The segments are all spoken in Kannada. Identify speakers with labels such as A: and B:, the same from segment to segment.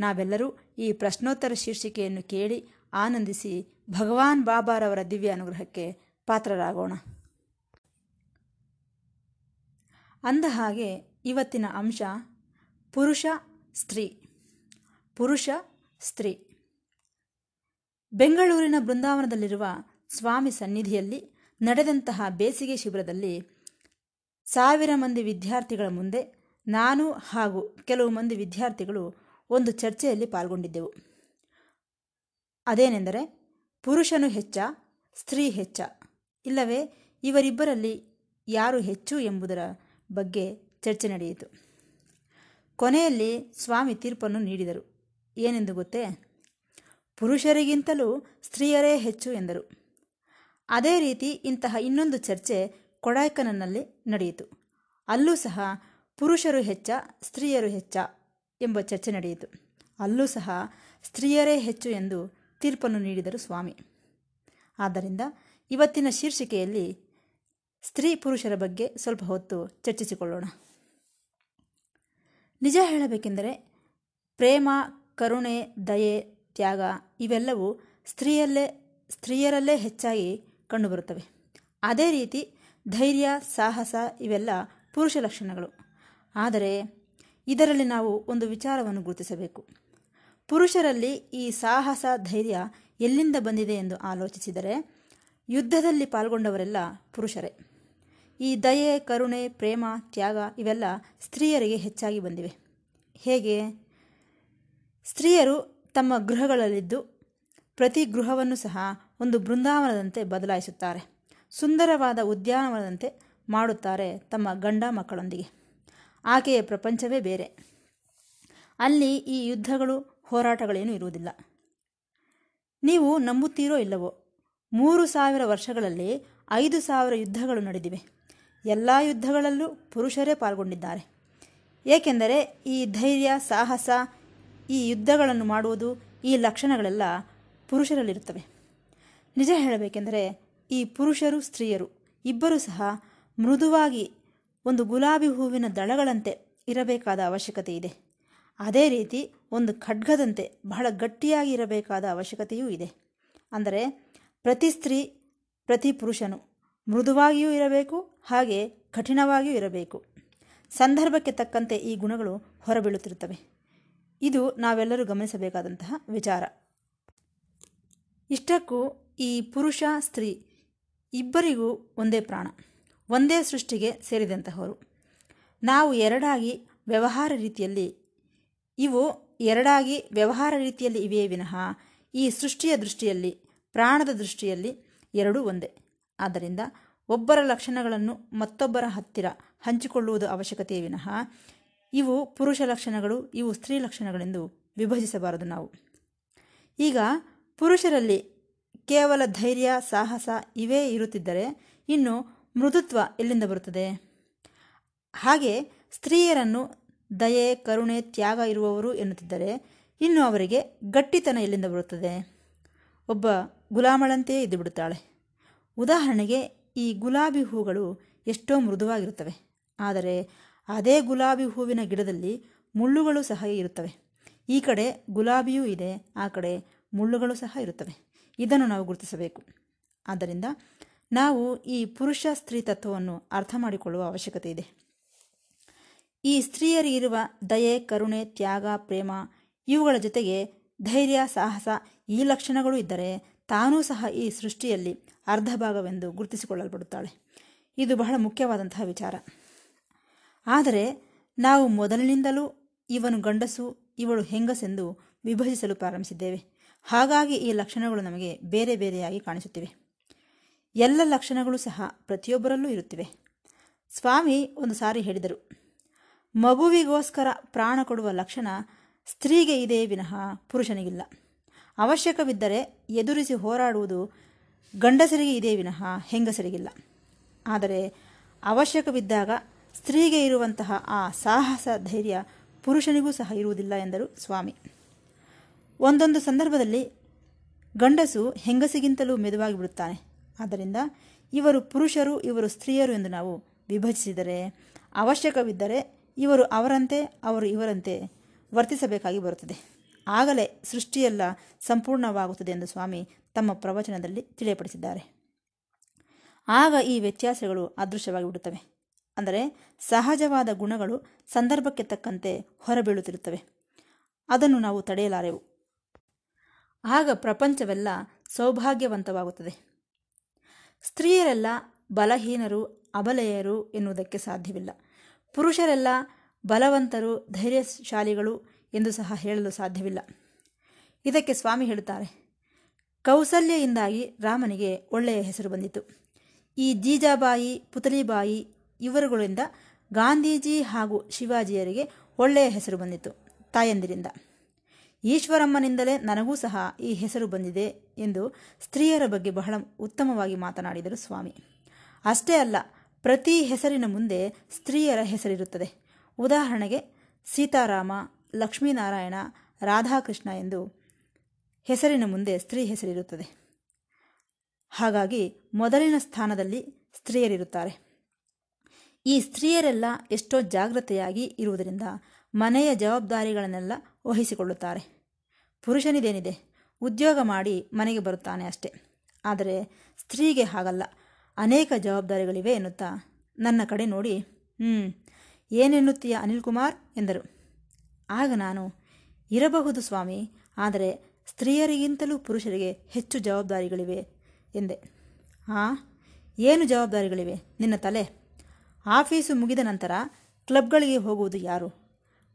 A: ನಾವೆಲ್ಲರೂ ಈ ಪ್ರಶ್ನೋತ್ತರ ಶೀರ್ಷಿಕೆಯನ್ನು ಕೇಳಿ ಆನಂದಿಸಿ ಭಗವಾನ್ ಬಾಬಾರವರ ದಿವ್ಯ ಅನುಗ್ರಹಕ್ಕೆ ಪಾತ್ರರಾಗೋಣ. ಅಂದ ಹಾಗೆ ಇವತ್ತಿನ ಅಂಶ, ಪುರುಷ, ಸ್ತ್ರೀ. ಪುರುಷ, ಸ್ತ್ರೀ. ಬೆಂಗಳೂರಿನ ಬೃಂದಾವನದಲ್ಲಿರುವ ಸ್ವಾಮಿ ಸನ್ನಿಧಿಯಲ್ಲಿ ನಡೆದಂತಹ ಬೇಸಿಗೆ ಶಿಬಿರದಲ್ಲಿ ಸಾವಿರ ಮಂದಿ ವಿದ್ಯಾರ್ಥಿಗಳ ಮುಂದೆ ನಾನು ಹಾಗೂ ಕೆಲವು ಮಂದಿ ವಿದ್ಯಾರ್ಥಿಗಳು ಒಂದು ಚರ್ಚೆಯಲ್ಲಿ ಪಾಲ್ಗೊಂಡಿದ್ದೆವು. ಅದೇನೆಂದರೆ, ಪುರುಷನು ಹೆಚ್ಚ, ಸ್ತ್ರೀ ಹೆಚ್ಚ. ಇಲ್ಲವೇ, ಇವರಿಬ್ಬರಲ್ಲಿ ಯಾರು ಹೆಚ್ಚು ಎಂಬುದರ ಬಗ್ಗೆ ಚರ್ಚೆ ನಡೆಯಿತು. ಕೊನೆಯಲ್ಲಿ ಸ್ವಾಮಿ ತೀರ್ಪನ್ನು ನೀಡಿದರು. ಏನೆಂದು ಗೊತ್ತೇ? ಪುರುಷರಿಗಿಂತಲೂ ಸ್ತ್ರೀಯರೇ ಹೆಚ್ಚು ಎಂದರು. ಅದೇ ರೀತಿ ಇಂತಹ ಇನ್ನೊಂದು ಚರ್ಚೆ ಕೊಡಾಯ್ಕನಲ್ಲಿ ನಡೆಯಿತು. ಅಲ್ಲೂ ಸಹ ಪುರುಷರು ಹೆಚ್ಚ, ಸ್ತ್ರೀಯರು ಹೆಚ್ಚ. ಎಂಬ ಚರ್ಚೆ ನಡೆಯಿತು. ಅಲ್ಲೂ ಸಹ ಸ್ತ್ರೀಯರೇ ಹೆಚ್ಚು ಎಂದು ತೀರ್ಪನ್ನು ನೀಡಿದರು ಸ್ವಾಮಿ. ಆದ್ದರಿಂದ ಇವತ್ತಿನ ಶೀರ್ಷಿಕೆಯಲ್ಲಿ ಸ್ತ್ರೀ ಪುರುಷರ ಬಗ್ಗೆ ಸ್ವಲ್ಪ ಹೊತ್ತು ಚರ್ಚಿಸಿಕೊಳ್ಳೋಣ. ನಿಜ ಹೇಳಬೇಕೆಂದರೆ ಪ್ರೇಮ, ಕರುಣೆ, ದಯೆ, ತ್ಯಾಗ ಇವೆಲ್ಲವೂ ಸ್ತ್ರೀಯಲ್ಲೇ, ಸ್ತ್ರೀಯರಲ್ಲೇ ಹೆಚ್ಚಾಗಿ ಕಂಡುಬರುತ್ತವೆ. ಅದೇ ರೀತಿ ಧೈರ್ಯ, ಸಾಹಸ ಇವೆಲ್ಲ ಪುರುಷ ಲಕ್ಷಣಗಳು. ಆದರೆ ಇದರಲ್ಲಿ ನಾವು ಒಂದು ವಿಚಾರವನ್ನು ಗುರುತಿಸಬೇಕು. ಪುರುಷರಲ್ಲಿ ಈ ಸಾಹಸ, ಧೈರ್ಯ ಎಲ್ಲಿಂದ ಬಂದಿದೆ ಎಂದು ಆಲೋಚಿಸಿದರೆ ಯುದ್ಧದಲ್ಲಿ ಪಾಲ್ಗೊಂಡವರೆಲ್ಲ ಪುರುಷರೇ. ಈ ದಯೆ, ಕರುಣೆ, ಪ್ರೇಮ, ತ್ಯಾಗ ಇವೆಲ್ಲ ಸ್ತ್ರೀಯರಿಗೆ ಹೆಚ್ಚಾಗಿ ಬಂದಿವೆ. ಹೇಗೆ? ಸ್ತ್ರೀಯರು ತಮ್ಮ ಗೃಹಗಳಲ್ಲಿದ್ದು ಪ್ರತಿ ಗೃಹವನ್ನು ಸಹ ಒಂದು ಬೃಂದಾವನದಂತೆ ಬದಲಾಯಿಸುತ್ತಾರೆ. ಸುಂದರವಾದ ಉದ್ಯಾನವನದಂತೆ ಮಾಡುತ್ತಾರೆ ತಮ್ಮ ಗಂಡ ಮಕ್ಕಳೊಂದಿಗೆ. ಆಕೆಯ ಪ್ರಪಂಚವೇ ಬೇರೆ. ಅಲ್ಲಿ ಈ ಯುದ್ಧಗಳು, ಹೋರಾಟಗಳೇನೂ ಇರುವುದಿಲ್ಲ. ನೀವು ನಂಬುತ್ತೀರೋ ಇಲ್ಲವೋ, ಮೂರು ಸಾವಿರ ವರ್ಷಗಳಲ್ಲಿ ಐದು ಸಾವಿರ ಯುದ್ಧಗಳು ನಡೆದಿವೆ. ಎಲ್ಲ ಯುದ್ಧಗಳಲ್ಲೂ ಪುರುಷರೇ ಪಾಲ್ಗೊಂಡಿದ್ದಾರೆ. ಏಕೆಂದರೆ ಈ ಧೈರ್ಯ, ಸಾಹಸ, ಈ ಯುದ್ಧಗಳನ್ನು ಮಾಡುವುದು, ಈ ಲಕ್ಷಣಗಳೆಲ್ಲ ಪುರುಷರಲ್ಲಿರುತ್ತವೆ. ನಿಜ ಹೇಳಬೇಕೆಂದರೆ ಈ ಪುರುಷರು, ಸ್ತ್ರೀಯರು ಇಬ್ಬರೂ ಸಹ ಮೃದುವಾಗಿ ಒಂದು ಗುಲಾಬಿ ಹೂವಿನ ದಳಗಳಂತೆ ಇರಬೇಕಾದ ಅವಶ್ಯಕತೆ ಇದೆ. ಅದೇ ರೀತಿ ಒಂದು ಖಡ್ಗದಂತೆ ಬಹಳ ಗಟ್ಟಿಯಾಗಿ ಇರಬೇಕಾದ ಅವಶ್ಯಕತೆಯೂ ಇದೆ. ಅಂದರೆ ಪ್ರತಿ ಸ್ತ್ರೀ, ಪ್ರತಿ ಪುರುಷನು ಮೃದುವಾಗಿಯೂ ಇರಬೇಕು, ಹಾಗೆ ಕಠಿಣವಾಗಿಯೂ ಇರಬೇಕು. ಸಂದರ್ಭಕ್ಕೆ ತಕ್ಕಂತೆ ಈ ಗುಣಗಳು ಹೊರಬೀಳುತ್ತಿರುತ್ತವೆ. ಇದು ನಾವೆಲ್ಲರೂ ಗಮನಿಸಬೇಕಾದಂತಹ ವಿಚಾರ. ಇಷ್ಟಕ್ಕೂ ಈ ಪುರುಷ, ಸ್ತ್ರೀ ಇಬ್ಬರಿಗೂ ಒಂದೇ ಪ್ರಾಣ. ಒಂದೇ ಸೃಷ್ಟಿಗೆ ಸೇರಿದಂತಹವರು. ನಾವು ಎರಡಾಗಿ ವ್ಯವಹಾರ ರೀತಿಯಲ್ಲಿ, ಇವು ಎರಡಾಗಿ ವ್ಯವಹಾರ ರೀತಿಯಲ್ಲಿ ಇವೆಯೇ ವಿನಃ, ಈ ಸೃಷ್ಟಿಯ ದೃಷ್ಟಿಯಲ್ಲಿ, ಪ್ರಾಣದ ದೃಷ್ಟಿಯಲ್ಲಿ ಎರಡೂ ಒಂದೇ. ಆದ್ದರಿಂದ ಒಬ್ಬರ ಲಕ್ಷಣಗಳನ್ನು ಮತ್ತೊಬ್ಬರ ಹತ್ತಿರ ಹಂಚಿಕೊಳ್ಳುವುದು ಅವಶ್ಯಕತೆಯೇ ವಿನಃ, ಇವು ಪುರುಷ ಲಕ್ಷಣಗಳು, ಇವು ಸ್ತ್ರೀ ಲಕ್ಷಣಗಳೆಂದು ವಿಭಜಿಸಬಾರದು ನಾವು. ಈಗ ಪುರುಷರಲ್ಲಿ ಕೇವಲ ಧೈರ್ಯ, ಸಾಹಸ ಇವೇ ಇರುತ್ತಿದ್ದರೆ, ಇನ್ನು ಮೃದುತ್ವ ಎಲ್ಲಿಂದ ಬರುತ್ತದೆ? ಹಾಗೆ ಸ್ತ್ರೀಯರನ್ನು ದಯೆ, ಕರುಣೆ, ತ್ಯಾಗ ಇರುವವರು ಎನ್ನುತ್ತಿದ್ದರೆ ಇನ್ನು ಅವರಿಗೆ ಗಟ್ಟಿತನ ಎಲ್ಲಿಂದ ಬರುತ್ತದೆ? ಒಬ್ಬ ಗುಲಾಮಳಂತೆಯೇ ಇದ್ದು ಬಿಡುತ್ತಾಳೆ. ಉದಾಹರಣೆಗೆ ಈ ಗುಲಾಬಿ ಹೂಗಳು ಎಷ್ಟೋ ಮೃದುವಾಗಿರುತ್ತವೆ. ಆದರೆ ಅದೇ ಗುಲಾಬಿ ಹೂವಿನ ಗಿಡದಲ್ಲಿ ಮುಳ್ಳುಗಳು ಸಹ ಇರುತ್ತವೆ. ಈ ಕಡೆ ಗುಲಾಬಿಯೂ ಇದೆ, ಆ ಕಡೆ ಮುಳ್ಳುಗಳು ಸಹ ಇರುತ್ತವೆ. ಇದನ್ನು ನಾವು ಗುರುತಿಸಬೇಕು. ಆದ್ದರಿಂದ ನಾವು ಈ ಪುರುಷ ಸ್ತ್ರೀ ತತ್ವವನ್ನು ಅರ್ಥ ಮಾಡಿಕೊಳ್ಳುವ ಅವಶ್ಯಕತೆ ಇದೆ. ಈ ಸ್ತ್ರೀಯರಿಗಿರುವ ದಯೆ, ಕರುಣೆ, ತ್ಯಾಗ, ಪ್ರೇಮ ಇವುಗಳ ಜೊತೆಗೆ ಧೈರ್ಯ, ಸಾಹಸ ಈ ಲಕ್ಷಣಗಳು ಇದ್ದರೆ ತಾನೂ ಸಹ ಈ ಸೃಷ್ಟಿಯಲ್ಲಿ ಅರ್ಧ ಭಾಗವೆಂದು ಗುರುತಿಸಿಕೊಳ್ಳಲ್ಪಡುತ್ತಾಳೆ. ಇದು ಬಹಳ ಮುಖ್ಯವಾದಂತಹ ವಿಚಾರ. ಆದರೆ ನಾವು ಮೊದಲಿನಿಂದಲೂ ಇವನು ಗಂಡಸು, ಇವಳು ಹೆಂಗಸೆಂದು ವಿಭಜಿಸಲು ಪ್ರಾರಂಭಿಸಿದ್ದೇವೆ. ಹಾಗಾಗಿ ಈ ಲಕ್ಷಣಗಳು ನಮಗೆ ಬೇರೆ ಬೇರೆಯಾಗಿ ಕಾಣಿಸುತ್ತಿವೆ. ಎಲ್ಲ ಲಕ್ಷಣಗಳು ಸಹ ಪ್ರತಿಯೊಬ್ಬರಲ್ಲೂ ಇರುತ್ತಿವೆ. ಸ್ವಾಮಿ ಒಂದು ಸಾರಿ ಹೇಳಿದರು, ಮಗುವಿಗೋಸ್ಕರ ಪ್ರಾಣ ಕೊಡುವ ಲಕ್ಷಣ ಸ್ತ್ರೀಗೆ ಇದೆ ವಿನಃ ಪುರುಷನಿಗಿಲ್ಲ. ಅವಶ್ಯಕವಿದ್ದರೆ ಎದುರಿಸಿ ಹೋರಾಡುವುದು ಗಂಡಸರಿಗೆ ಇದೇ ವಿನಃ ಹೆಂಗಸರಿಗಿಲ್ಲ. ಆದರೆ ಅವಶ್ಯಕವಿದ್ದಾಗ ಸ್ತ್ರೀಗೆ ಇರುವಂತಹ ಆ ಸಾಹಸ, ಧೈರ್ಯ ಪುರುಷನಿಗೂ ಸಹ ಇರುವುದಿಲ್ಲ ಎಂದರು ಸ್ವಾಮಿ. ಒಂದೊಂದು ಸಂದರ್ಭದಲ್ಲಿ ಗಂಡಸು ಹೆಂಗಸಿಗಿಂತಲೂ ಮೆದುವಾಗಿ ಬಿಡುತ್ತಾನೆ. ಆದ್ದರಿಂದ ಇವರು ಪುರುಷರು, ಇವರು ಸ್ತ್ರೀಯರು ಎಂದು ನಾವು ವಿಭಜಿಸಿದರೆ ಅವಶ್ಯಕವಿದ್ದರೆ ಇವರು ಅವರಂತೆ, ಅವರು ಇವರಂತೆ ವರ್ತಿಸಬೇಕಾಗಿ ಬರುತ್ತದೆ. ಆಗಲೇ ಸೃಷ್ಟಿಯೆಲ್ಲ ಸಂಪೂರ್ಣವಾಗುತ್ತದೆ ಎಂದು ಸ್ವಾಮಿ ತಮ್ಮ ಪ್ರವಚನದಲ್ಲಿ ತಿಳಿಯಪಡಿಸಿದ್ದಾರೆ. ಆಗ ಈ ವ್ಯತ್ಯಾಸಗಳು ಅದೃಶ್ಯವಾಗಿ ಬಿಡುತ್ತವೆ. ಅಂದರೆ ಸಹಜವಾದ ಗುಣಗಳು ಸಂದರ್ಭಕ್ಕೆ ತಕ್ಕಂತೆ ಹೊರಬೀಳುತ್ತಿರುತ್ತವೆ. ಅದನ್ನು ನಾವು ತಡೆಯಲಾರೆವು. ಆಗ ಪ್ರಪಂಚವೆಲ್ಲ ಸೌಭಾಗ್ಯವಂತವಾಗುತ್ತದೆ. ಸ್ತ್ರೀಯರೆಲ್ಲ ಬಲಹೀನರು, ಅಬಲೆಯರು ಎನ್ನುವುದಕ್ಕೆ ಸಾಧ್ಯವಿಲ್ಲ. ಪುರುಷರೆಲ್ಲ ಬಲವಂತರು, ಧೈರ್ಯಶಾಲಿಗಳು ಎಂದು ಸಹ ಹೇಳಲು ಸಾಧ್ಯವಿಲ್ಲ. ಇದಕ್ಕೆ ಸ್ವಾಮಿ ಹೇಳುತ್ತಾರೆ, ಕೌಸಲ್ಯೆಯಿಂದಾಗಿ ರಾಮನಿಗೆ ಒಳ್ಳೆಯ ಹೆಸರು ಬಂದಿತು. ಈ ಜೀಜಾಬಾಯಿ, ಪುತಲಿಬಾಯಿ ಇವರುಗಳಿಂದ ಗಾಂಧೀಜಿ ಹಾಗೂ ಶಿವಾಜಿಯರಿಗೆ ಒಳ್ಳೆಯ ಹೆಸರು ಬಂದಿತು, ತಾಯಂದಿರಿಂದ. ಈಶ್ವರಮ್ಮನಿಂದಲೇ ನನಗೂ ಸಹ ಈ ಹೆಸರು ಬಂದಿದೆ ಎಂದು ಸ್ತ್ರೀಯರ ಬಗ್ಗೆ ಬಹಳ ಉತ್ತಮವಾಗಿ ಮಾತನಾಡಿದರು ಸ್ವಾಮಿ. ಅಷ್ಟೇ ಅಲ್ಲ, ಪ್ರತಿ ಹೆಸರಿನ ಮುಂದೆ ಸ್ತ್ರೀಯರ ಹೆಸರಿರುತ್ತದೆ. ಉದಾಹರಣೆಗೆ, ಸೀತಾರಾಮ, ಲಕ್ಷ್ಮೀನಾರಾಯಣ, ರಾಧಾಕೃಷ್ಣ ಎಂದು ಹೆಸರಿನ ಮುಂದೆ ಸ್ತ್ರೀ ಹೆಸರಿರುತ್ತದೆ. ಹಾಗಾಗಿ ಮೊದಲಿನ ಸ್ಥಾನದಲ್ಲಿ ಸ್ತ್ರೀಯರಿರುತ್ತಾರೆ. ಈ ಸ್ತ್ರೀಯರೆಲ್ಲ ಎಷ್ಟೋ ಜಾಗ್ರತೆಯಾಗಿ ಇರುವುದರಿಂದ ಮನೆಯ ಜವಾಬ್ದಾರಿಗಳನ್ನೆಲ್ಲ ವಹಿಸಿಕೊಳ್ಳುತ್ತಾರೆ. ಪುರುಷನಿದೇನಿದೆ? ಉದ್ಯೋಗ ಮಾಡಿ ಮನೆಗೆ ಬರುತ್ತಾನೆ ಅಷ್ಟೆ. ಆದರೆ ಸ್ತ್ರೀಗೆ ಹಾಗಲ್ಲ. ಅನೇಕ ಜವಾಬ್ದಾರಿಗಳಿವೆ ಎನ್ನುತ್ತಾ ನನ್ನ ಕಡೆ ನೋಡಿ. ಹ್ಞೂ ಏನೆನ್ನುತ್ತೀಯ ಅನಿಲ್ ಕುಮಾರ್? ಎಂದರು. ಆಗ ನಾನು, ಇರಬಹುದು ಸ್ವಾಮಿ, ಆದರೆ ಸ್ತ್ರೀಯರಿಗಿಂತಲೂ ಪುರುಷರಿಗೆ ಹೆಚ್ಚು ಜವಾಬ್ದಾರಿಗಳಿವೆ ಎಂದೆ. ಹಾಂ ಏನು ಜವಾಬ್ದಾರಿಗಳಿವೆ? ನಿನ್ನ ತಲೆ. ಆಫೀಸು ಮುಗಿದ ನಂತರ ಕ್ಲಬ್ಗಳಿಗೆ ಹೋಗುವುದು ಯಾರು?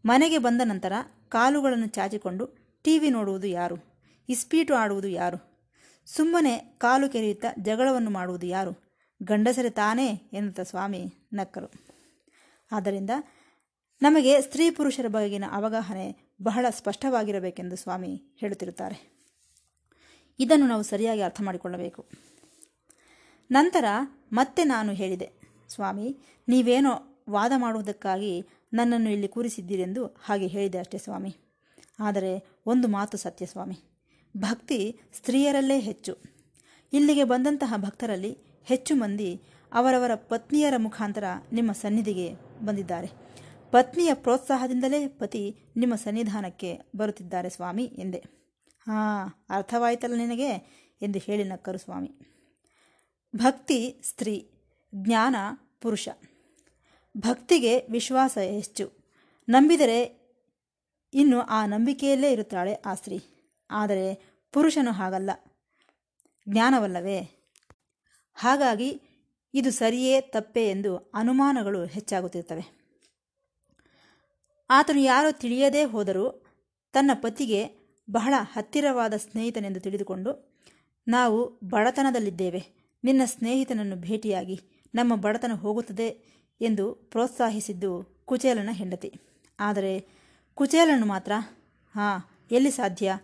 A: ಮನೆಗೆ ಬಂದ ನಂತರ ಕಾಲುಗಳನ್ನು ಚಾಚಿಕೊಂಡು ಟಿ ವಿ ನೋಡುವುದು ಯಾರು? ಇಸ್ಪೀಟು ಆಡುವುದು ಯಾರು? ಸುಮ್ಮನೆ ಕಾಲು ಕೆರೆಯುತ್ತಾ ಜಗಳವನ್ನು ಮಾಡುವುದು ಯಾರು? ಗಂಡಸರೆ ತಾನೇ ಎನ್ನುತ್ತ ಸ್ವಾಮಿ ನಕ್ಕರು. ಆದ್ದರಿಂದ ನಮಗೆ ಸ್ತ್ರೀ ಪುರುಷರ ಬಗೆಗಿನ ಅವಗಾಹನೆ ಬಹಳ ಸ್ಪಷ್ಟವಾಗಿರಬೇಕೆಂದು ಸ್ವಾಮಿ ಹೇಳುತ್ತಿರುತ್ತಾರೆ. ಇದನ್ನು ನಾವು ಸರಿಯಾಗಿ ಅರ್ಥ ಮಾಡಿಕೊಳ್ಳಬೇಕು. ನಂತರ ಮತ್ತೆ ನಾನು ಹೇಳಿದೆ, ಸ್ವಾಮಿ, ನೀವೇನೋ ವಾದ ಮಾಡುವುದಕ್ಕಾಗಿ ನನ್ನನ್ನು ಇಲ್ಲಿ ಕೂರಿಸಿದ್ದೀರೆಂದು ಹಾಗೆ ಹೇಳಿದೆ ಅಷ್ಟೇ ಸ್ವಾಮಿ. ಆದರೆ ಒಂದು ಮಾತು ಸತ್ಯ ಸ್ವಾಮಿ. ಭಕ್ತಿ ಸ್ತ್ರೀಯರಲ್ಲೇ ಹೆಚ್ಚು. ಇಲ್ಲಿಗೆ ಬಂದಂತಹ ಭಕ್ತರಲ್ಲಿ ಹೆಚ್ಚು ಮಂದಿ ಅವರವರ ಪತ್ನಿಯರ ಮುಖಾಂತರ ನಿಮ್ಮ ಸನ್ನಿಧಿಗೆ ಬಂದಿದ್ದಾರೆ. ಪತ್ನಿಯ ಪ್ರೋತ್ಸಾಹದಿಂದಲೇ ಪತಿ ನಿಮ್ಮ ಸನ್ನಿಧಾನಕ್ಕೆ ಬರುತ್ತಿದ್ದಾರೆ ಸ್ವಾಮಿ ಎಂದೆ. ಹಾಂ, ಅರ್ಥವಾಯಿತಲ್ಲ ನಿನಗೆ ಎಂದು ಹೇಳಿ ನಕ್ಕರು ಸ್ವಾಮಿ. ಭಕ್ತಿ ಸ್ತ್ರೀ, ಜ್ಞಾನ ಪುರುಷ. ಭಕ್ತಿಗೆ ವಿಶ್ವಾಸ ಹೆಚ್ಚು. ನಂಬಿದರೆ ಇನ್ನು ಆ ನಂಬಿಕೆಯಲ್ಲೇ ಇರುತ್ತಾಳೆ ಆ ಸ್ತ್ರೀ. ಆದರೆ ಪುರುಷನು ಹಾಗಲ್ಲ. ಜ್ಞಾನವಲ್ಲವೇ? ಹಾಗಾಗಿ ಇದು ಸರಿಯೇ ತಪ್ಪೇ ಎಂದು ಅನುಮಾನಗಳು ಹೆಚ್ಚಾಗುತ್ತಿರುತ್ತವೆ. ಆತನು ಯಾರೋ ತಿಳಿಯದೇ ಹೋದರೂ ತನ್ನ ಪತಿಗೆ ಬಹಳ ಹತ್ತಿರವಾದ ಸ್ನೇಹಿತನೆಂದು ತಿಳಿದುಕೊಂಡು, ನಾವು ಬಡತನದಲ್ಲಿದ್ದೇವೆ. ನಿನ್ನ ಸ್ನೇಹಿತನನ್ನು ಭೇಟಿಯಾಗಿ. ನಮ್ಮ ಬಡತನ ಹೋಗುತ್ತದೆ. ಎಂದು ಪ್ರೋತ್ಸಾಹಿಸಿದ್ದು ಕುಚೇಲನ ಹೆಂಡತಿ. ಆದರೆ ಕುಚೇಲನು ಮಾತ್ರ, ಹಾಂ, ಎಲ್ಲಿ ಸಾಧ್ಯ?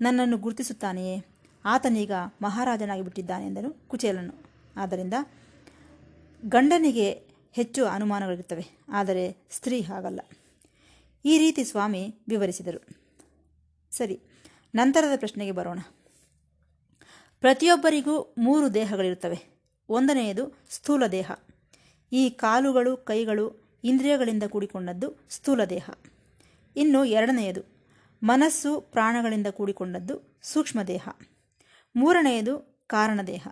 A: ನನ್ನನ್ನು ಗುರುತಿಸುತ್ತಾನೆಯೇ? ಆತನೀಗ ಮಹಾರಾಜನಾಗಿ ಬಿಟ್ಟಿದ್ದಾನೆ ಎಂದನು ಕುಚೇಲನು. ಆದ್ದರಿಂದ ಗಂಡನಿಗೆ ಹೆಚ್ಚು ಅನುಮಾನಗಳಿರುತ್ತವೆ, ಆದರೆ ಸ್ತ್ರೀ ಹಾಗಲ್ಲ. ಈ ರೀತಿ ಸ್ವಾಮಿ ವಿವರಿಸಿದರು. ಸರಿ, ನಂತರದ ಪ್ರಶ್ನೆಗೆ ಬರೋಣ. ಪ್ರತಿಯೊಬ್ಬರಿಗೂ ಮೂರು ದೇಹಗಳಿರುತ್ತವೆ. ಒಂದನೆಯದು ಸ್ಥೂಲ ದೇಹ. ಈ ಕಾಲುಗಳು, ಕೈಗಳು ಇಂದ್ರಿಯಗಳಿಂದ ಕೂಡಿಕೊಂಡದ್ದು ಸ್ಥೂಲ ದೇಹ ಇನ್ನು ಎರಡನೆಯದು, ಮನಸ್ಸು ಪ್ರಾಣಗಳಿಂದ ಕೂಡಿಕೊಂಡದ್ದು ಸೂಕ್ಷ್ಮ ದೇಹ ಮೂರನೆಯದು, ಕಾರಣದೇಹ.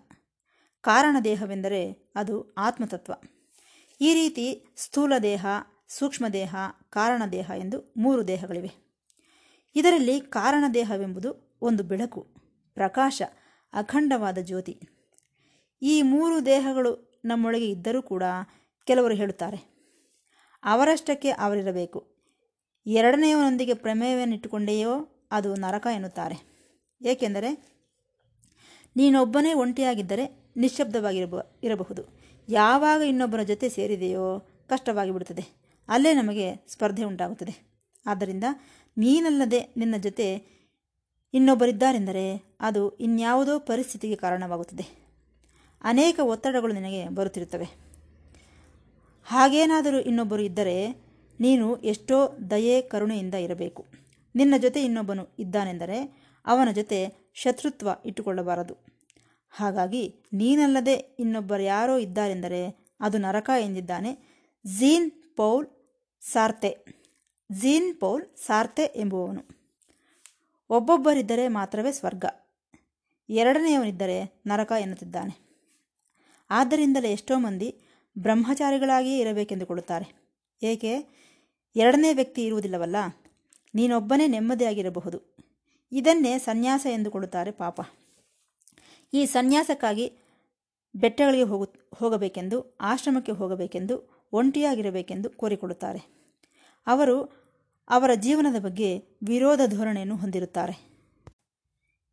A: ಕಾರಣದೇಹವೆಂದರೆ ಅದು ಆತ್ಮತತ್ವ. ಈ ರೀತಿ ಸ್ಥೂಲ ದೇಹ ಸೂಕ್ಷ್ಮ ದೇಹ ಕಾರಣದೇಹ ಎಂದು ಮೂರು ದೇಹಗಳಿವೆ. ಇದರಲ್ಲಿ ಕಾರಣದೇಹವೆಂಬುದು ಒಂದು ಬೆಳಕು, ಪ್ರಕಾಶ, ಅಖಂಡವಾದ ಜ್ಯೋತಿ. ಈ ಮೂರು ದೇಹಗಳು ನಮ್ಮೊಳಗೆ ಇದ್ದರೂ ಕೂಡ ಕೆಲವರು ಹೇಳುತ್ತಾರೆ. ಅವರಷ್ಟಕ್ಕೆ ಅವರಿರಬೇಕು. ಎರಡನೆಯವನೊಂದಿಗೆ ಪ್ರಮೇಯವನ್ನಿಟ್ಟುಕೊಂಡೆಯೋ ಅದು ನರಕ ಎನ್ನುತ್ತಾರೆ. ಏಕೆಂದರೆ ನೀನೊಬ್ಬನೇ ಒಂಟಿಯಾಗಿದ್ದರೆ ನಿಶ್ಶಬ್ದವಾಗಿರಬ, ಇರಬಹುದು. ಯಾವಾಗ ಇನ್ನೊಬ್ಬರ ಜೊತೆ ಸೇರಿದೆಯೋ ಕಷ್ಟವಾಗಿ ಬಿಡುತ್ತದೆ ಅಲ್ಲೇ ನಮಗೆ ಸ್ಪರ್ಧೆ ಉಂಟಾಗುತ್ತದೆ. ಆದ್ದರಿಂದ ನೀನಲ್ಲದೆ ನಿನ್ನ ಜೊತೆ ಇನ್ನೊಬ್ಬರಿದ್ದಾರೆಂದರೆ ಅದು ಇನ್ಯಾವುದೋ ಪರಿಸ್ಥಿತಿಗೆ ಕಾರಣವಾಗುತ್ತದೆ. ಅನೇಕ ಒತ್ತಡಗಳು ನಿನಗೆ ಬರುತ್ತಿರುತ್ತವೆ. ಹಾಗೇನಾದರೂ ಇನ್ನೊಬ್ಬರು ಇದ್ದರೆ ನೀನು ಎಷ್ಟೋ ದಯೆ, ಕರುಣೆಯಿಂದ ಇರಬೇಕು. ನಿನ್ನ ಜೊತೆ ಇನ್ನೊಬ್ಬನು ಇದ್ದಾನೆಂದರೆ ಅವನ ಜೊತೆ ಶತ್ರುತ್ವ ಇಟ್ಟುಕೊಳ್ಳಬಾರದು. ಹಾಗಾಗಿ ನೀನಲ್ಲದೆ ಇನ್ನೊಬ್ಬರು ಯಾರೋ ಇದ್ದಾರೆಂದರೆ ಅದು ನರಕ ಎಂದಿದ್ದಾನೆ. ಝೀನ್ ಪೌಲ್ ಸಾರ್ತೆ ಝೀನ್ ಪೌಲ್ ಸಾರ್ತೆ ಎಂಬುವವನು. ಒಬ್ಬೊಬ್ಬರಿದ್ದರೆ ಮಾತ್ರವೇ ಸ್ವರ್ಗ. ಎರಡನೆಯವನಿದ್ದರೆ ನರಕ ಎನ್ನುತ್ತಿದ್ದಾನೆ. ಆದ್ದರಿಂದಲೇ ಎಷ್ಟೋ ಮಂದಿ ಬ್ರಹ್ಮಚಾರಿಗಳಾಗಿಯೇ ಇರಬೇಕೆಂದುಕೊಳ್ಳುತ್ತಾರೆ ಏಕೆ? ಎರಡನೇ ವ್ಯಕ್ತಿ ಇರುವುದಿಲ್ಲವಲ್ಲ? ನೀನೊಬ್ಬನೇ ನೆಮ್ಮದಿಯಾಗಿರಬಹುದು. ಇದನ್ನೇ ಸನ್ಯಾಸ ಎಂದುಕೊಳ್ಳುತ್ತಾರೆ ಪಾಪ. ಈ ಸನ್ಯಾಸಕ್ಕಾಗಿ ಬೆಟ್ಟಗಳಿಗೆ ಹೋಗು, ಹೋಗಬೇಕೆಂದು, ಆಶ್ರಮಕ್ಕೆ ಹೋಗಬೇಕೆಂದು, ಒಂಟಿಯಾಗಿರಬೇಕೆಂದು ಕೋರಿಕೊಳ್ಳುತ್ತಾರೆ. ಅವರು ಅವರ ಜೀವನದ ಬಗ್ಗೆ ವಿರೋಧ ಧೋರಣೆಯನ್ನು ಹೊಂದಿರುತ್ತಾರೆ.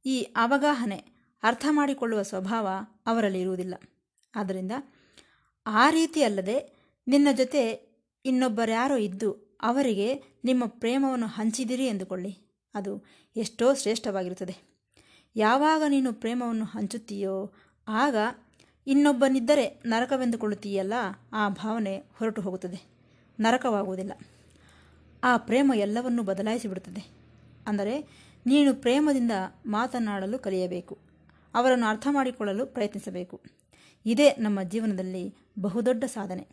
A: ಈ ಅವಗಾಹನೆ ಅರ್ಥ ಮಾಡಿಕೊಳ್ಳುವ ಸ್ವಭಾವ ಅವರಲ್ಲಿ ಇರುವುದಿಲ್ಲ ಆದ್ದರಿಂದ ಆ ರೀತಿ ಅಲ್ಲದೆ ನಿನ್ನ ಜೊತೆ ಇನ್ನೊಬ್ಬರ್ಯಾರೋ ಇದ್ದು ಅವರಿಗೆ ನಿಮ್ಮ ಪ್ರೇಮವನ್ನು ಹಂಚಿದಿರಿ ಎಂದುಕೊಳ್ಳಿ. ಅದು ಎಷ್ಟೋ ಶ್ರೇಷ್ಠವಾಗಿರುತ್ತದೆ. ಯಾವಾಗ ನೀನು ಪ್ರೇಮವನ್ನು ಹಂಚುತ್ತೀಯೋ, ಆಗ ಇನ್ನೊಬ್ಬನಿದ್ದರೆ ನರಕವೆಂದುಕೊಳ್ಳುತ್ತೀಯಲ್ಲ, ಆ ಭಾವನೆ ಹೊರಟು ಹೋಗುತ್ತದೆ. ನರಕವಾಗುವುದಿಲ್ಲ. ಆ ಪ್ರೇಮ ಎಲ್ಲವನ್ನೂ ಬದಲಾಯಿಸಿಬಿಡುತ್ತದೆ ಅಂದರೆ ನೀನು ಪ್ರೇಮದಿಂದ ಮಾತನಾಡಲು ಕಲಿಯಬೇಕು. ಅವರನ್ನು ಅರ್ಥ ಮಾಡಿಕೊಳ್ಳಲು ಪ್ರಯತ್ನಿಸಬೇಕು. ಇದೇ ನಮ್ಮ ಜೀವನದಲ್ಲಿ ಬಹುದೊಡ್ಡ ಸಾಧನೆ.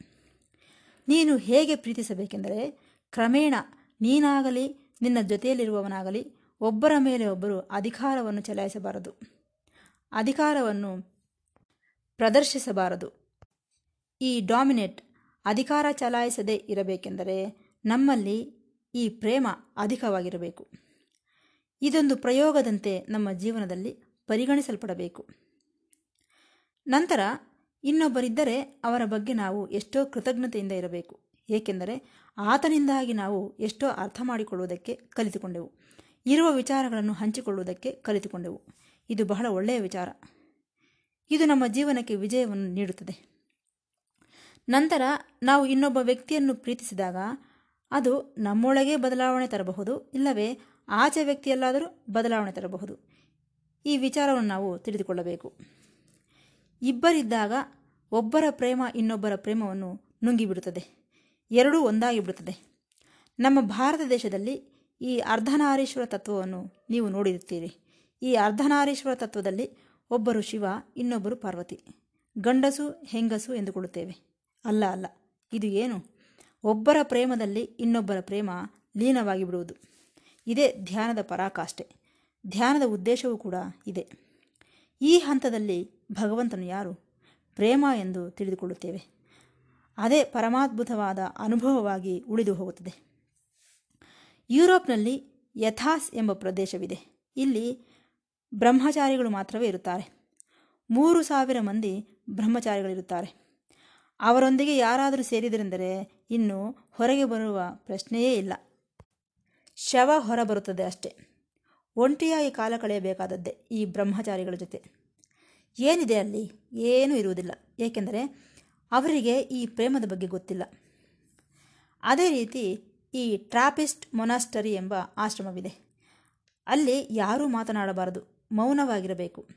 A: ನೀನು ಹೇಗೆ ಪ್ರೀತಿಸಬೇಕೆಂದರೆ, ಕ್ರಮೇಣ ನೀನಾಗಲಿ, ನಿನ್ನ ಜೊತೆಯಲ್ಲಿರುವವನಾಗಲಿ, ಒಬ್ಬರ ಮೇಲೆ ಒಬ್ಬರು ಅಧಿಕಾರವನ್ನು ಚಲಾಯಿಸಬಾರದು. ಅಧಿಕಾರವನ್ನು ಪ್ರದರ್ಶಿಸಬಾರದು. ಈ ಡಾಮಿನೇಟ್ ಅಧಿಕಾರ ಚಲಾಯಿಸದೇ ಇರಬೇಕೆಂದರೆ ನಮ್ಮಲ್ಲಿ ಈ ಪ್ರೇಮ ಅಧಿಕವಾಗಿರಬೇಕು. ಇದೊಂದು ಪ್ರಯೋಗದಂತೆ ನಮ್ಮ ಜೀವನದಲ್ಲಿ ಪರಿಗಣಿಸಲ್ಪಡಬೇಕು. ನಂತರ ಇನ್ನೊಬ್ಬರಿದ್ದರೆ ಅವರ ಬಗ್ಗೆ ನಾವು ಎಷ್ಟೋ ಕೃತಜ್ಞತೆಯಿಂದ ಇರಬೇಕು. ಏಕೆಂದರೆ ಆತನಿಂದಾಗಿ ನಾವು ಎಷ್ಟೋ ಅರ್ಥ ಮಾಡಿಕೊಳ್ಳುವುದಕ್ಕೆ ಕಲಿತುಕೊಂಡೆವು. ಇರುವ ವಿಚಾರಗಳನ್ನು ಹಂಚಿಕೊಳ್ಳುವುದಕ್ಕೆ ಕಲಿತುಕೊಂಡೆವು. ಇದು ಬಹಳ ಒಳ್ಳೆಯ ವಿಚಾರ. ಇದು ನಮ್ಮ ಜೀವನಕ್ಕೆ ವಿಜಯವನ್ನು ನೀಡುತ್ತದೆ. ನಂತರ ನಾವು ಇನ್ನೊಬ್ಬ ವ್ಯಕ್ತಿಯನ್ನು ಪ್ರೀತಿಸಿದಾಗ ಅದು ನಮ್ಮೊಳಗೆ ಬದಲಾವಣೆ ತರಬಹುದು, ಇಲ್ಲವೇ ಆಚೆ ವ್ಯಕ್ತಿಯಲ್ಲಾದರೂ ಬದಲಾವಣೆ ತರಬಹುದು. ಈ ವಿಚಾರವನ್ನು ನಾವು ತಿಳಿದುಕೊಳ್ಳಬೇಕು. ಇಬ್ಬರಿದ್ದಾಗ ಒಬ್ಬರ ಪ್ರೇಮ ಇನ್ನೊಬ್ಬರ ಪ್ರೇಮವನ್ನು ನುಂಗಿಬಿಡುತ್ತದೆ. ಎರಡೂ ಒಂದಾಗಿ ಬಿಡುತ್ತದೆ. ನಮ್ಮ ಭಾರತ ದೇಶದಲ್ಲಿ ಈ ಅರ್ಧನಾರೀಶ್ವರ ತತ್ವವನ್ನು ನೀವು ನೋಡಿರುತ್ತೀರಿ. ಈ ಅರ್ಧನಾರೀಶ್ವರ ತತ್ವದಲ್ಲಿ ಒಬ್ಬರು ಶಿವ, ಇನ್ನೊಬ್ಬರು ಪಾರ್ವತಿ. ಗಂಡಸು, ಹೆಂಗಸು ಎಂದುಕೊಳ್ಳುತ್ತೇವೆ. ಅಲ್ಲ ಅಲ್ಲ. ಇದು ಏನು? ಒಬ್ಬರ ಪ್ರೇಮದಲ್ಲಿ ಇನ್ನೊಬ್ಬರ ಪ್ರೇಮ ಲೀನವಾಗಿ ಬಿಡುವುದು ಇದೇ ಧ್ಯಾನದ ಪರಾಕಾಷ್ಠೆ. ಧ್ಯಾನದ ಉದ್ದೇಶವೂ ಕೂಡ ಇದೆ. ಈ ಹಂತದಲ್ಲಿ ಭಗವಂತನು ಯಾರು? ಪ್ರೇಮ ಎಂದು ತಿಳಿದುಕೊಳ್ಳುತ್ತೇವೆ. ಅದೇ ಪರಮಾದ್ಭುತವಾದ ಅನುಭವವಾಗಿ ಉಳಿದು ಹೋಗುತ್ತದೆ. ಯುರೋಪ್ನಲ್ಲಿ ಯಥಾಸ್ ಎಂಬ ಪ್ರದೇಶವಿದೆ. ಇಲ್ಲಿ ಬ್ರಹ್ಮಚಾರಿಗಳು ಮಾತ್ರವೇ ಇರುತ್ತಾರೆ. ಮೂರು ಸಾವಿರ ಮಂದಿ ಬ್ರಹ್ಮಚಾರಿಗಳಿರುತ್ತಾರೆ. ಅವರೊಂದಿಗೆ ಯಾರಾದರೂ ಸೇರಿದರೆಂದರೆ ಇನ್ನು ಹೊರಗೆ ಬರುವ ಪ್ರಶ್ನೆಯೇ ಇಲ್ಲ. ಶವ ಹೊರಬರುತ್ತದೆ ಅಷ್ಟೆ. ಒಂಟಿಯಾಗಿ ಕಾಲ ಕಳೆಯಬೇಕಾದದ್ದೇ ಈ ಬ್ರಹ್ಮಚಾರಿಗಳ ಜೊತೆ. ಏನಿದೆ ಅಲ್ಲಿ? ಏನೂ ಇರುವುದಿಲ್ಲ. ಏಕೆಂದರೆ ಅವರಿಗೆ ಈ ಪ್ರೇಮದ ಬಗ್ಗೆ ಗೊತ್ತಿಲ್ಲ. ಅದೇ ರೀತಿ ಈ ಟ್ರಾಪಿಸ್ಟ್ ಮೊನಾಸ್ಟರಿ ಎಂಬ ಆಶ್ರಮವಿದೆ. ಅಲ್ಲಿ ಯಾರೂ ಮಾತನಾಡಬಾರದು. ಮೌನವಾಗಿರಬೇಕು.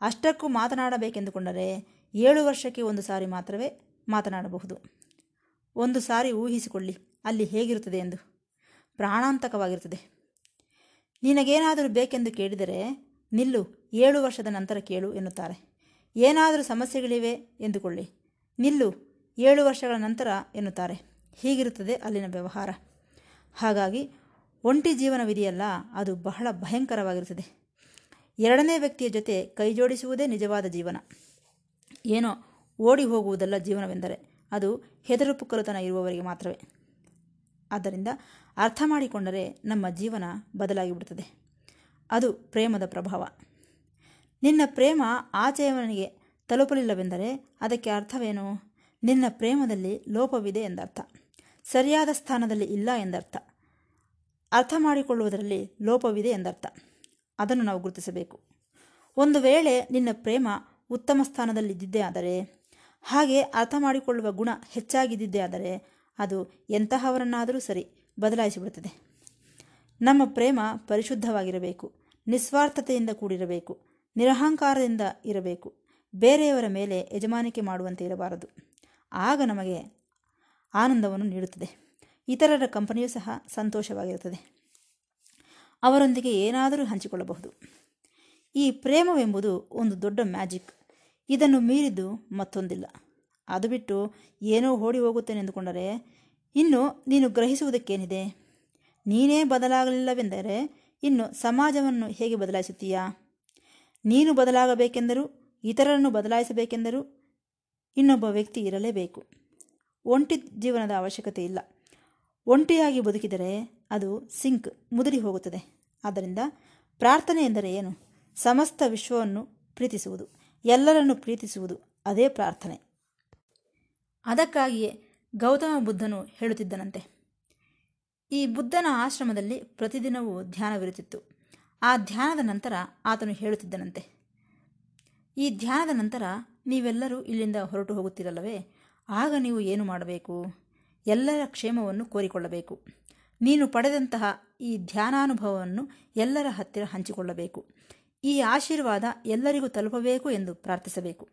A: ಅಷ್ಟಕ್ಕೂ ಮಾತನಾಡಬೇಕೆಂದುಕೊಂಡರೆ ಏಳು ವರ್ಷಕ್ಕೆ ಒಂದು ಸಾರಿ ಮಾತ್ರವೇ ಮಾತನಾಡಬಹುದು. ಒಂದು ಸಾರಿ ಊಹಿಸಿಕೊಳ್ಳಿ. ಅಲ್ಲಿ ಹೇಗಿರುತ್ತದೆ ಎಂದು. ಪ್ರಾಣಾಂತಕವಾಗಿರುತ್ತದೆ. ನಿನಗೇನಾದರೂ ಬೇಕೆಂದು ಕೇಳಿದರೆ ನಿಲ್ಲು, ಏಳು ವರ್ಷದ ನಂತರ ಕೇಳು ಎನ್ನುತ್ತಾರೆ. ಏನಾದರೂ ಸಮಸ್ಯೆಗಳಿವೆ ಎಂದುಕೊಳ್ಳಿ. ನಿಲ್ಲು, ಏಳು ವರ್ಷಗಳ ನಂತರ ಎನ್ನುತ್ತಾರೆ. ಹೀಗಿರುತ್ತದೆ ಅಲ್ಲಿನ ವ್ಯವಹಾರ. ಹಾಗಾಗಿ ಒಂಟಿ ಜೀವನವಿದೆಯಲ್ಲ, ಅದು ಬಹಳ ಭಯಂಕರವಾಗಿರುತ್ತದೆ. ಎರಡನೇ ವ್ಯಕ್ತಿಯ ಜೊತೆ ಕೈಜೋಡಿಸುವುದೇ ನಿಜವಾದ ಜೀವನ. ಏನೋ ಓಡಿ ಹೋಗುವುದಲ್ಲ ಜೀವನವೆಂದರೆ, ಅದು ಹೆದರು ಪುಕ್ಕಲುತನ ಇರುವವರಿಗೆ ಮಾತ್ರವೇ. ಆದ್ದರಿಂದ ಅರ್ಥ ಮಾಡಿಕೊಂಡರೆ ನಮ್ಮ ಜೀವನ ಬದಲಾಗಿಬಿಡುತ್ತದೆ ಅದು ಪ್ರೇಮದ ಪ್ರಭಾವ. ನಿನ್ನ ಪ್ರೇಮ ಆಚೆಯವನಿಗೆ ತಲುಪಲಿಲ್ಲವೆಂದರೆ ಅದಕ್ಕೆ ಅರ್ಥವೇನು? ನಿನ್ನ ಪ್ರೇಮದಲ್ಲಿ ಲೋಪವಿದೆ ಎಂದರ್ಥ. ಸರಿಯಾದ ಸ್ಥಾನದಲ್ಲಿ ಇಲ್ಲ ಎಂದರ್ಥ. ಅರ್ಥ ಮಾಡಿಕೊಳ್ಳುವುದರಲ್ಲಿ ಲೋಪವಿದೆ ಎಂದರ್ಥ. ಅದನ್ನು ನಾವು ಗುರುತಿಸಬೇಕು. ಒಂದು ವೇಳೆ ನಿನ್ನ ಪ್ರೇಮ ಉತ್ತಮ ಸ್ಥಾನದಲ್ಲಿದ್ದಿದ್ದೇ ಆದರೆ, ಹಾಗೆ ಅರ್ಥ ಮಾಡಿಕೊಳ್ಳುವ ಗುಣ ಹೆಚ್ಚಾಗಿದ್ದಿದ್ದೇ ಆದರೆ ಅದು ಎಂತಹವರನ್ನಾದರೂ ಸರಿ ಬದಲಾಯಿಸಿಬಿಡುತ್ತದೆ. ನಮ್ಮ ಪ್ರೇಮ ಪರಿಶುದ್ಧವಾಗಿರಬೇಕು, ನಿಸ್ವಾರ್ಥತೆಯಿಂದ ಕೂಡಿರಬೇಕು, ನಿರಹಂಕಾರದಿಂದ ಇರಬೇಕು, ಬೇರೆಯವರ ಮೇಲೆ ಯಜಮಾನಿಕೆ ಮಾಡುವಂತೆ ಇರಬಾರದು. ಆಗ ನಮಗೆ ಆನಂದವನ್ನು ನೀಡುತ್ತದೆ. ಇತರರ ಕಂಪನಿಯೂ ಸಹ ಸಂತೋಷವಾಗಿರುತ್ತದೆ. ಅವರೊಂದಿಗೆ ಏನಾದರೂ ಹಂಚಿಕೊಳ್ಳಬಹುದು. ಈ ಪ್ರೇಮವೆಂಬುದು ಒಂದು ದೊಡ್ಡ ಮ್ಯಾಜಿಕ್. ಇದನ್ನು ಮೀರಿದ್ದು ಮತ್ತೊಂದಿಲ್ಲ. ಅದು ಬಿಟ್ಟು ಏನೋ ಓಡಿ ಹೋಗುತ್ತೇನೆ ಎಂದುಕೊಂಡರೆ, ಇನ್ನು ನೀನು ಗ್ರಹಿಸುವುದಕ್ಕೇನಿದೆ? ನೀನೇ ಬದಲಾಗಲಿಲ್ಲವೆಂದರೆ ಇನ್ನು ಸಮಾಜವನ್ನು ಹೇಗೆ ಬದಲಾಯಿಸುತ್ತೀಯಾ? ನೀನು ಬದಲಾಗಬೇಕೆಂದರೂ ಇತರರನ್ನು ಬದಲಾಯಿಸಬೇಕೆಂದರೂ ಇನ್ನೊಬ್ಬ ವ್ಯಕ್ತಿ ಇರಲೇಬೇಕು. ಒಂಟಿ ಜೀವನದ ಅವಶ್ಯಕತೆ ಇಲ್ಲ. ಒಂಟಿಯಾಗಿ ಬದುಕಿದರೆ ಅದು ಸಿಂಕ್ ಮುದುರಿ ಹೋಗುತ್ತದೆ. ಆದ್ದರಿಂದ ಪ್ರಾರ್ಥನೆ ಎಂದರೆ ಏನು? ಸಮಸ್ತ ವಿಶ್ವವನ್ನು ಪ್ರೀತಿಸುವುದು. ಎಲ್ಲರನ್ನು ಪ್ರೀತಿಸುವುದು ಅದೇ ಪ್ರಾರ್ಥನೆ. ಅದಕ್ಕಾಗಿಯೇ ಗೌತಮ ಬುದ್ಧನು ಹೇಳುತ್ತಿದ್ದನಂತೆ. ಈ ಬುದ್ಧನ ಆಶ್ರಮದಲ್ಲಿ ಪ್ರತಿದಿನವೂ ಧ್ಯಾನವಿರುತ್ತಿತ್ತು. ಆ ಧ್ಯಾನದ ನಂತರ ಆತನು ಹೇಳುತ್ತಿದ್ದನಂತೆ, ಈ ಧ್ಯಾನದ ನಂತರ ನೀವೆಲ್ಲರೂ ಇಲ್ಲಿಂದ ಹೊರಟು ಹೋಗುತ್ತಿರಲ್ಲವೇ? ಆಗ ನೀವು ಏನು ಮಾಡಬೇಕು? ಎಲ್ಲರ ಕ್ಷೇಮವನ್ನು ಕೋರಿಕೊಳ್ಳಬೇಕು. ನೀನು ಪಡೆದಂತಹ ಈ ಧ್ಯಾನಾನುಭವವನ್ನು ಎಲ್ಲರ ಹತ್ತಿರ ಹಂಚಿಕೊಳ್ಳಬೇಕು. ಈ ಆಶೀರ್ವಾದ ಎಲ್ಲರಿಗೂ ತಲುಪಬೇಕು ಎಂದು ಪ್ರಾರ್ಥಿಸಬೇಕು.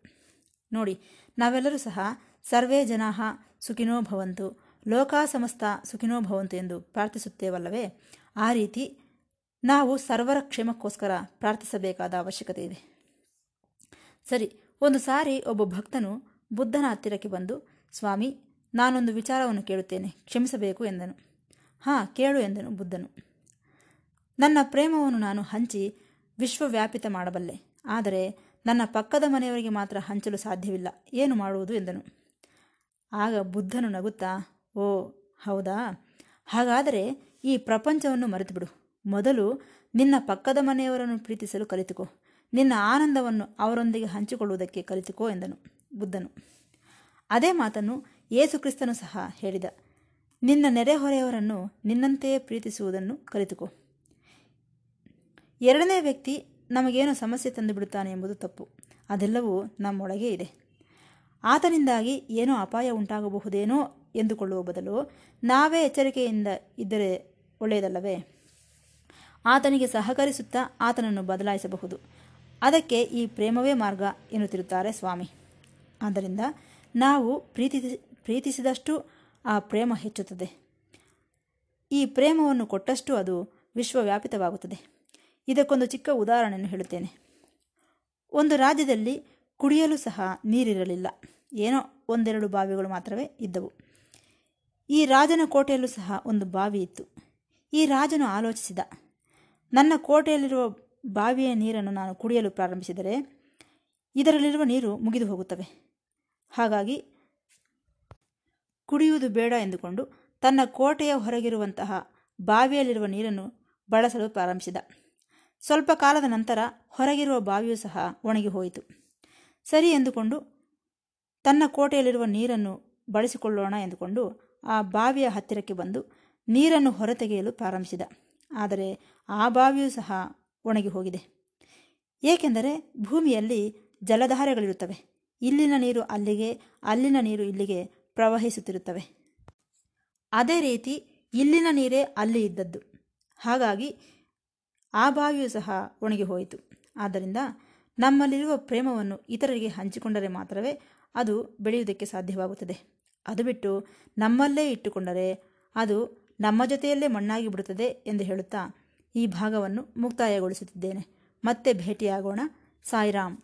A: ನೋಡಿ, ನಾವೆಲ್ಲರೂ ಸಹ ಸರ್ವೇ ಜನಾಹ ಸುಖಿನೋ ಭವಂತು. ಲೋಕಾ ಸಮಸ್ತ ಸುಖಿನೋ ಭವಂತು ಎಂದು ಪ್ರಾರ್ಥಿಸುತ್ತೇವಲ್ಲವೇ? ಆ ರೀತಿ ನಾವು ಸರ್ವರ ಕ್ಷೇಮಕ್ಕೋಸ್ಕರ ಪ್ರಾರ್ಥಿಸಬೇಕಾದ ಅವಶ್ಯಕತೆ ಇದೆ. ಸರಿ, ಒಂದು ಸಾರಿ ಒಬ್ಬ ಭಕ್ತನು ಬುದ್ಧನ ಹತ್ತಿರಕ್ಕೆ ಬಂದು, ಸ್ವಾಮಿ, ನಾನೊಂದು ವಿಚಾರವನ್ನು ಕೇಳುತ್ತೇನೆ, ಕ್ಷಮಿಸಬೇಕು ಎಂದನು. ಹಾಂ, ಕೇಳು ಎಂದನು ಬುದ್ಧನು. ನನ್ನ ಪ್ರೇಮವನ್ನು ನಾನು ಹಂಚಿ ವಿಶ್ವವ್ಯಾಪಿತ ಮಾಡಬಲ್ಲೆ, ಆದರೆ ನನ್ನ ಪಕ್ಕದ ಮನೆಯವರಿಗೆ ಮಾತ್ರ ಹಂಚಲು ಸಾಧ್ಯವಿಲ್ಲ, ಏನು ಮಾಡುವುದು ಎಂದನು. ಆಗ ಬುದ್ಧನು ನಗುತ್ತಾ, ಓ, ಹೌದಾ? ಹಾಗಾದರೆ ಈ ಪ್ರಪಂಚವನ್ನು ಮರೆತುಬಿಡು. ಮೊದಲು ನಿನ್ನ ಪಕ್ಕದ ಮನೆಯವರನ್ನು ಪ್ರೀತಿಸಲು ಕಲಿತುಕೋ. ನಿನ್ನ ಆನಂದವನ್ನು ಅವರೊಂದಿಗೆ ಹಂಚಿಕೊಳ್ಳುವುದಕ್ಕೆ ಕಲಿತುಕೋ ಎಂದನು ಬುದ್ಧನು. ಅದೇ ಮಾತನ್ನು ಯೇಸುಕ್ರಿಸ್ತನು ಸಹ ಹೇಳಿದ. ನಿನ್ನ ನೆರೆಹೊರೆಯವರನ್ನು ನಿನ್ನಂತೆಯೇ ಪ್ರೀತಿಸುವುದನ್ನು ಕಲಿತುಕೋ. ಎರಡನೇ ವ್ಯಕ್ತಿ ನಮಗೇನು ಸಮಸ್ಯೆ ತಂದು ಬಿಡುತ್ತಾನೆ ಎಂಬುದು ತಪ್ಪು. ಅದೆಲ್ಲವೂ ನಮ್ಮೊಳಗೆ ಇದೆ. ಆತನಿಂದಾಗಿ ಏನೋ ಅಪಾಯ ಉಂಟಾಗಬಹುದೇನೋ ಎಂದುಕೊಳ್ಳುವ ಬದಲು ನಾವೇ ಎಚ್ಚರಿಕೆಯಿಂದ ಇದ್ದರೆ ಒಳ್ಳೆಯದಲ್ಲವೇ? ಆತನಿಗೆ ಸಹಕರಿಸುತ್ತಾ ಆತನನ್ನು ಬದಲಾಯಿಸಬಹುದು. ಅದಕ್ಕೆ ಈ ಪ್ರೇಮವೇ ಮಾರ್ಗ ಎನ್ನುತ್ತಿರುತ್ತಾರೆ ಸ್ವಾಮಿ. ಆದ್ದರಿಂದ ನಾವು ಪ್ರೀತಿ ಪ್ರೀತಿಸಿದಷ್ಟು ಆ ಪ್ರೇಮ ಹೆಚ್ಚುತ್ತದೆ. ಈ ಪ್ರೇಮವನ್ನು ಕೊಟ್ಟಷ್ಟು ಅದು ವಿಶ್ವವ್ಯಾಪಿತವಾಗುತ್ತದೆ. ಇದಕ್ಕೊಂದು ಚಿಕ್ಕ ಉದಾಹರಣೆಯನ್ನು ಹೇಳುತ್ತೇನೆ. ಒಂದು ರಾಜ್ಯದಲ್ಲಿ ಕುಡಿಯಲು ಸಹ ನೀರಿರಲಿಲ್ಲ. ಏನೋ ಒಂದೆರಡು ಬಾವಿಗಳು ಮಾತ್ರವೇ ಇದ್ದವು. ಈ ರಾಜನ ಕೋಟೆಯಲ್ಲೂ ಸಹ ಒಂದು ಬಾವಿ ಇತ್ತು. ಈ ರಾಜನು ಆಲೋಚಿಸಿದ, ನನ್ನ ಕೋಟೆಯಲ್ಲಿರುವ ಬಾವಿಯ ನೀರನ್ನು ನಾನು ಕುಡಿಯಲು ಪ್ರಾರಂಭಿಸಿದರೆ ಇದರಲ್ಲಿರುವ ನೀರು ಮುಗಿದು ಹೋಗುತ್ತವೆ. ಹಾಗಾಗಿ ಕುಡಿಯುವುದು ಬೇಡ ಎಂದುಕೊಂಡು ತನ್ನ ಕೋಟೆಯ ಹೊರಗಿರುವಂತಹ ಬಾವಿಯಲ್ಲಿರುವ ನೀರನ್ನು ಬಳಸಲು ಪ್ರಾರಂಭಿಸಿದ. ಸ್ವಲ್ಪ ಕಾಲದ ನಂತರ ಹೊರಗಿರುವ ಬಾವಿಯೂ ಸಹ ಒಣಗಿ ಹೋಯಿತು. ಸರಿ ಎಂದುಕೊಂಡು ತನ್ನ ಕೋಟೆಯಲ್ಲಿರುವ ನೀರನ್ನು ಬಳಸಿಕೊಳ್ಳೋಣ ಎಂದುಕೊಂಡು ಆ ಬಾವಿಯ ಹತ್ತಿರಕ್ಕೆ ಬಂದು ನೀರನ್ನು ಹೊರತೆಗೆಯಲು ಪ್ರಾರಂಭಿಸಿದ. ಆದರೆ ಆ ಬಾವಿಯೂ ಸಹ ಒಣಗಿ ಹೋಗಿದೆ. ಏಕೆಂದರೆ ಭೂಮಿಯಲ್ಲಿ ಜಲಧಾರೆಗಳಿರುತ್ತವೆ. ಇಲ್ಲಿನ ನೀರು ಅಲ್ಲಿಗೆ, ಅಲ್ಲಿನ ನೀರು ಇಲ್ಲಿಗೆ ಪ್ರವಹಿಸುತ್ತಿರುತ್ತವೆ. ಅದೇ ರೀತಿ ಇಲ್ಲಿನ ನೀರೇ ಅಲ್ಲಿ ಇದ್ದದ್ದು. ಹಾಗಾಗಿ ಆ ಬಾವಿಯೂ ಸಹ ಒಣಗಿ ಹೋಯಿತು. ಆದ್ದರಿಂದ ನಮ್ಮಲ್ಲಿರುವ ಪ್ರೇಮವನ್ನು ಇತರರಿಗೆ ಹಂಚಿಕೊಂಡರೆ ಮಾತ್ರವೇ ಅದು ಬೆಳೆಯುವುದಕ್ಕೆ ಸಾಧ್ಯವಾಗುತ್ತದೆ. ಅದು ಬಿಟ್ಟು ನಮ್ಮಲ್ಲೇ ಇಟ್ಟುಕೊಂಡರೆ ಅದು ನಮ್ಮ ಜೊತೆಯಲ್ಲೇ ಮಣ್ಣಾಗಿ ಬಿಡುತ್ತದೆ ಎಂದು ಹೇಳುತ್ತಾ ಈ ಭಾಗವನ್ನು ಮುಕ್ತಾಯಗೊಳಿಸುತ್ತಿದ್ದೇನೆ. ಮತ್ತೆ ಭೇಟಿಯಾಗೋಣ. ಸಾಯಿರಾಮ್.